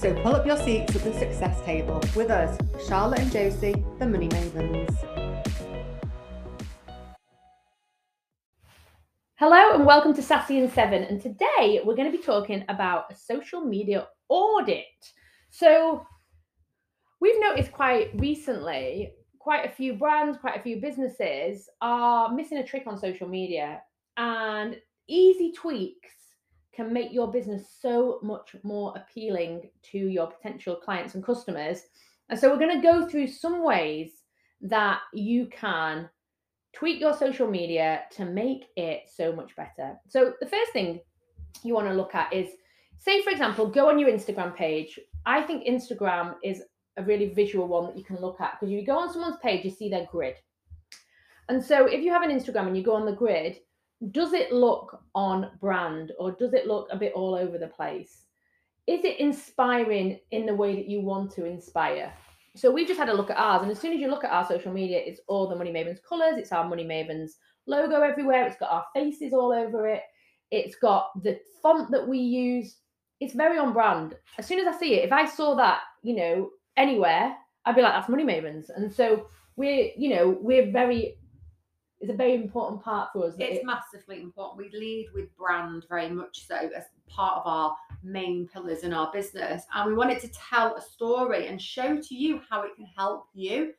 So pull up your seats at the success table with us, Charlotte and Josie, the Money Mavens. Hello and welcome to Sassy In Seven. And today we're going to be talking about a social media audit. So we've noticed quite recently, quite a few brands, quite a few businesses are missing a trick on social media. And easy tweaks can make your business so much more appealing to your potential clients and customers. And so we're going to go through some ways that you can tweak your social media to make it so much better. So the first thing you want to look at is say for example go on your Instagram page. I think Instagram is a really visual one that you can look at because you go on someone's page you see their grid. And so if you have an Instagram and you go on the grid, does it look on brand or does it look a bit all over the place? Is it inspiring in the way that you want to inspire? So we've just had a look at ours, and as soon as you look at our social media, it's all the Money Mavens colours, it's our Money Mavens logo everywhere, it's got our faces all over it, it's got the font that we use. It's very on brand. As soon as I see it, if I saw that, you know, anywhere, I'd be like, that's Money Mavens. And so we're, you know, we're very it's a very important part for us. It's it, massively important. We lead with brand very much so as part of our main pillars in our business. And we wanted to tell a story and show to you how it can help you.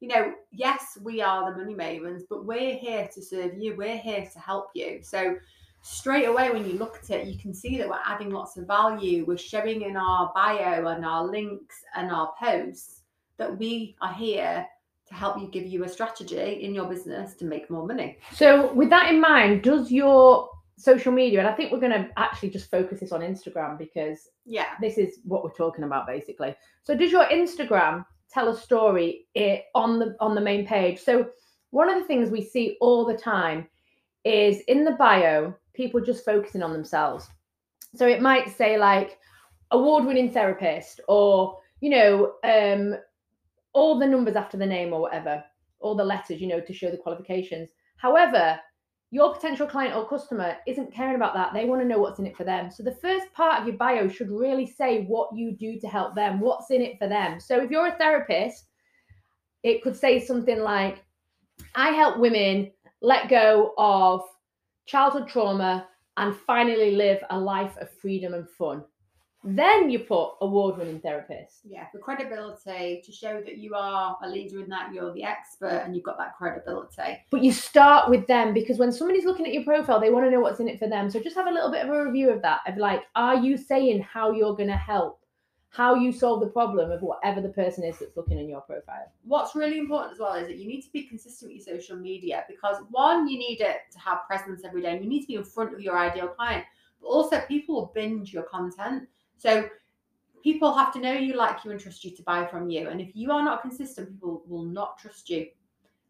You know, yes, we are the money mavens, but we're here to serve you. We're here to help you. So straight away when you look at it, you can see that we're adding lots of value. We're showing in our bio and our links and our posts that we are here to help you give you a strategy in your business to make more money. So, with that in mind, does your social media, and I think we're going to actually just focus this on Instagram because yeah, this is what we're talking about basically. So, does your Instagram tell a story on the on the main page? So, one of the things we see all the time is in the bio, people just focusing on themselves. So it might say like award-winning therapist or you know um all the numbers after the name or whatever, all the letters, you know, to show the qualifications. However, your potential client or customer isn't caring about that. They want to know what's in it for them. So the first part of your bio should really say what you do to help them, what's in it for them. So if you're a therapist, it could say something like, I help women let go of childhood trauma and finally live a life of freedom and fun. Then you put award winning therapist. Yeah, for credibility to show that you are a leader in that, you're the expert and you've got that credibility. But you start with them because when somebody's looking at your profile, they want to know what's in it for them. So just have a little bit of a review of that of like, are you saying how you're going to help? How you solve the problem of whatever the person is that's looking in your profile. What's really important as well is that you need to be consistent with your social media because one, you need it to have presence every day and you need to be in front of your ideal client. But also, people will binge your content. So people have to know you, like you, and trust you to buy from you. And if you are not consistent, people will not trust you.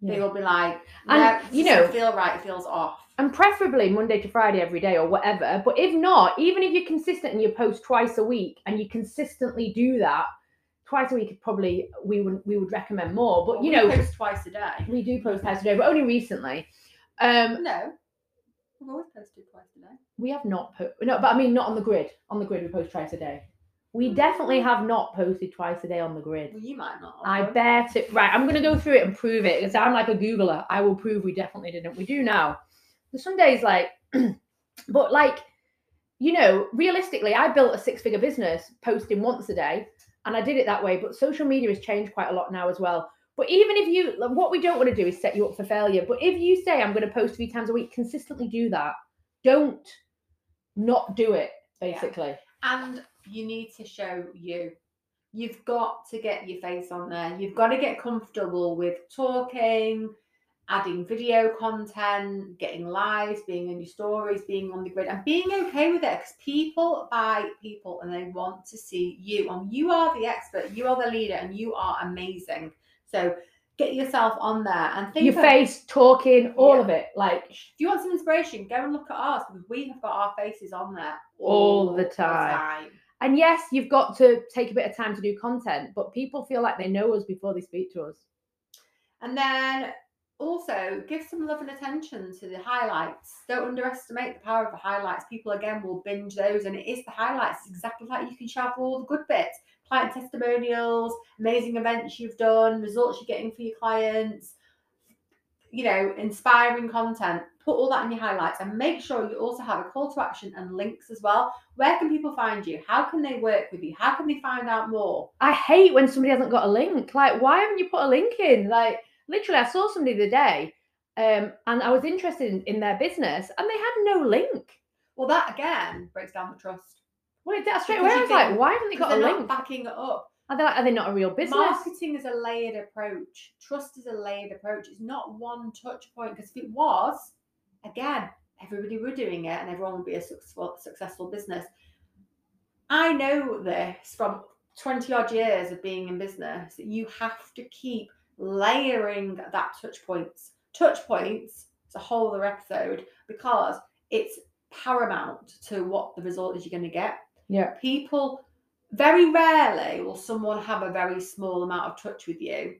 Yeah. They will be like, and you know, feel right, feels off. And preferably Monday to Friday every day or whatever. But if not, even if you're consistent and you post twice a week and you consistently do that, twice a week probably we would we would recommend more. But well, you know, post twice a day. We do post twice a day, but only recently. Um, no, We've always posted twice a day. We have not put no, but I mean not on the grid. On the grid, we post twice a day. We mm. definitely have not posted twice a day on the grid. Well, you might not. I bet it. Right, I'm going to go through it and prove it because I'm like a Googler. I will prove we definitely didn't. We do now. There's some days like, but like, you know, realistically, I built a six figure business posting once a day and I did it that way. But social media has changed quite a lot now as well. But even if you, what we don't want to do is set you up for failure. But if you say, I'm going to post three times a week, consistently do that. Don't not do it, basically. Yeah. And you need to show you. You've got to get your face on there. You've got to get comfortable with talking adding video content, getting lives, being in your stories, being on the grid, and being okay with it because people buy people and they want to see you. And you are the expert, you are the leader, and you are amazing. So get yourself on there and think Your of- face, talking, all Yeah. of it. Like If you want some inspiration, go and look at us because we have got our faces on there All the time. And yes, you've got to take a bit of time to do content, but people feel like they know us before they speak to us. And then also give some love and attention to the highlights. Don't underestimate the power of the highlights. People again will binge those, and it is the highlights. Exactly like you can share all the good bits, client testimonials, amazing events you've done, results you're getting for your clients. You know, inspiring content. Put all that in your highlights, and make sure you also have a call to action and links as well. Where can people find you? How can they work with you? How can they find out more? I hate when somebody hasn't got a link. Like, why haven't you put a link in? Like, literally, I saw somebody the other day, um, and I was interested in, in their business, and they had no link. Well, that again breaks down the trust. Well, did straight away. I was like, why haven't they got a they're link? not backing it up. Are they, like, are they not a real business? Marketing is a layered approach. Trust is a layered approach. It's not one touch point. Because if it was, again, everybody were doing it and everyone would be a successful successful business. I know this from 20 odd years of being in business you have to keep layering that touch points. Touch points, it's a whole other episode because it's paramount to what the result is you're going to get Yeah. people very rarely will someone have a very small amount of touch with you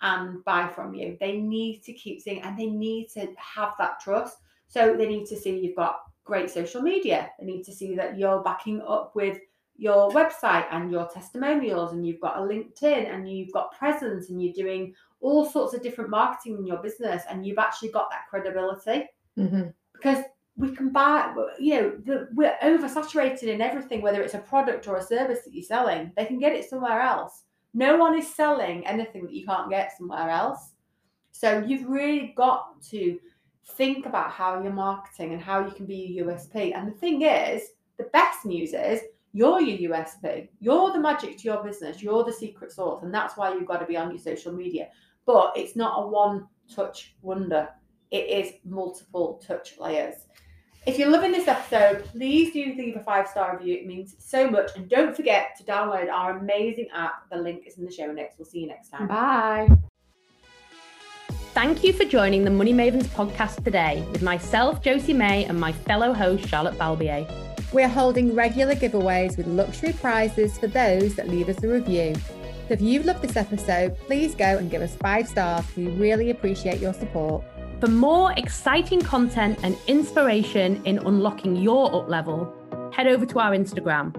and buy from you. They need to keep seeing and they need to have that trust. So they need to see you've got great social media. They need to see that you're backing up with your website and your testimonials and you've got a LinkedIn and you've got presence and you're doing all sorts of different marketing in your business and you've actually got that credibility hmm because we can buy you know the, we're oversaturated in everything whether it's a product or a service that you're selling. They can get it somewhere else. No one is selling anything that you can't get somewhere else. So you've really got to think about how you're marketing and how you can be your usp and the thing is the best news is you're your usp you're the magic to your business. You're the secret sauce and that's why you've got to be on your social media. But it's not a one touch wonder it is multiple touch layers. If you're loving this episode, please do leave a five star review. It means so much. And don't forget to download our amazing app. The link is in the show notes. We'll see you next time. Bye. Thank you for joining the Money Mavens podcast today with myself, Josie May, and my fellow host, Charlotte Balbier. We're holding regular giveaways with luxury prizes for those that leave us a review. So if you've loved this episode, please go and give us five stars. We really appreciate your support. For more exciting content and inspiration in unlocking your up level, head over to our Instagram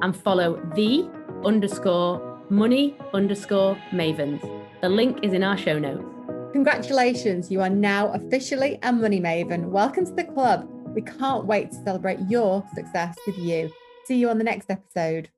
and follow the underscore money underscore mavens. The link is in our show notes. Congratulations, you are now officially a money maven. Welcome to the club. We can't wait to celebrate your success with you. See you on the next episode.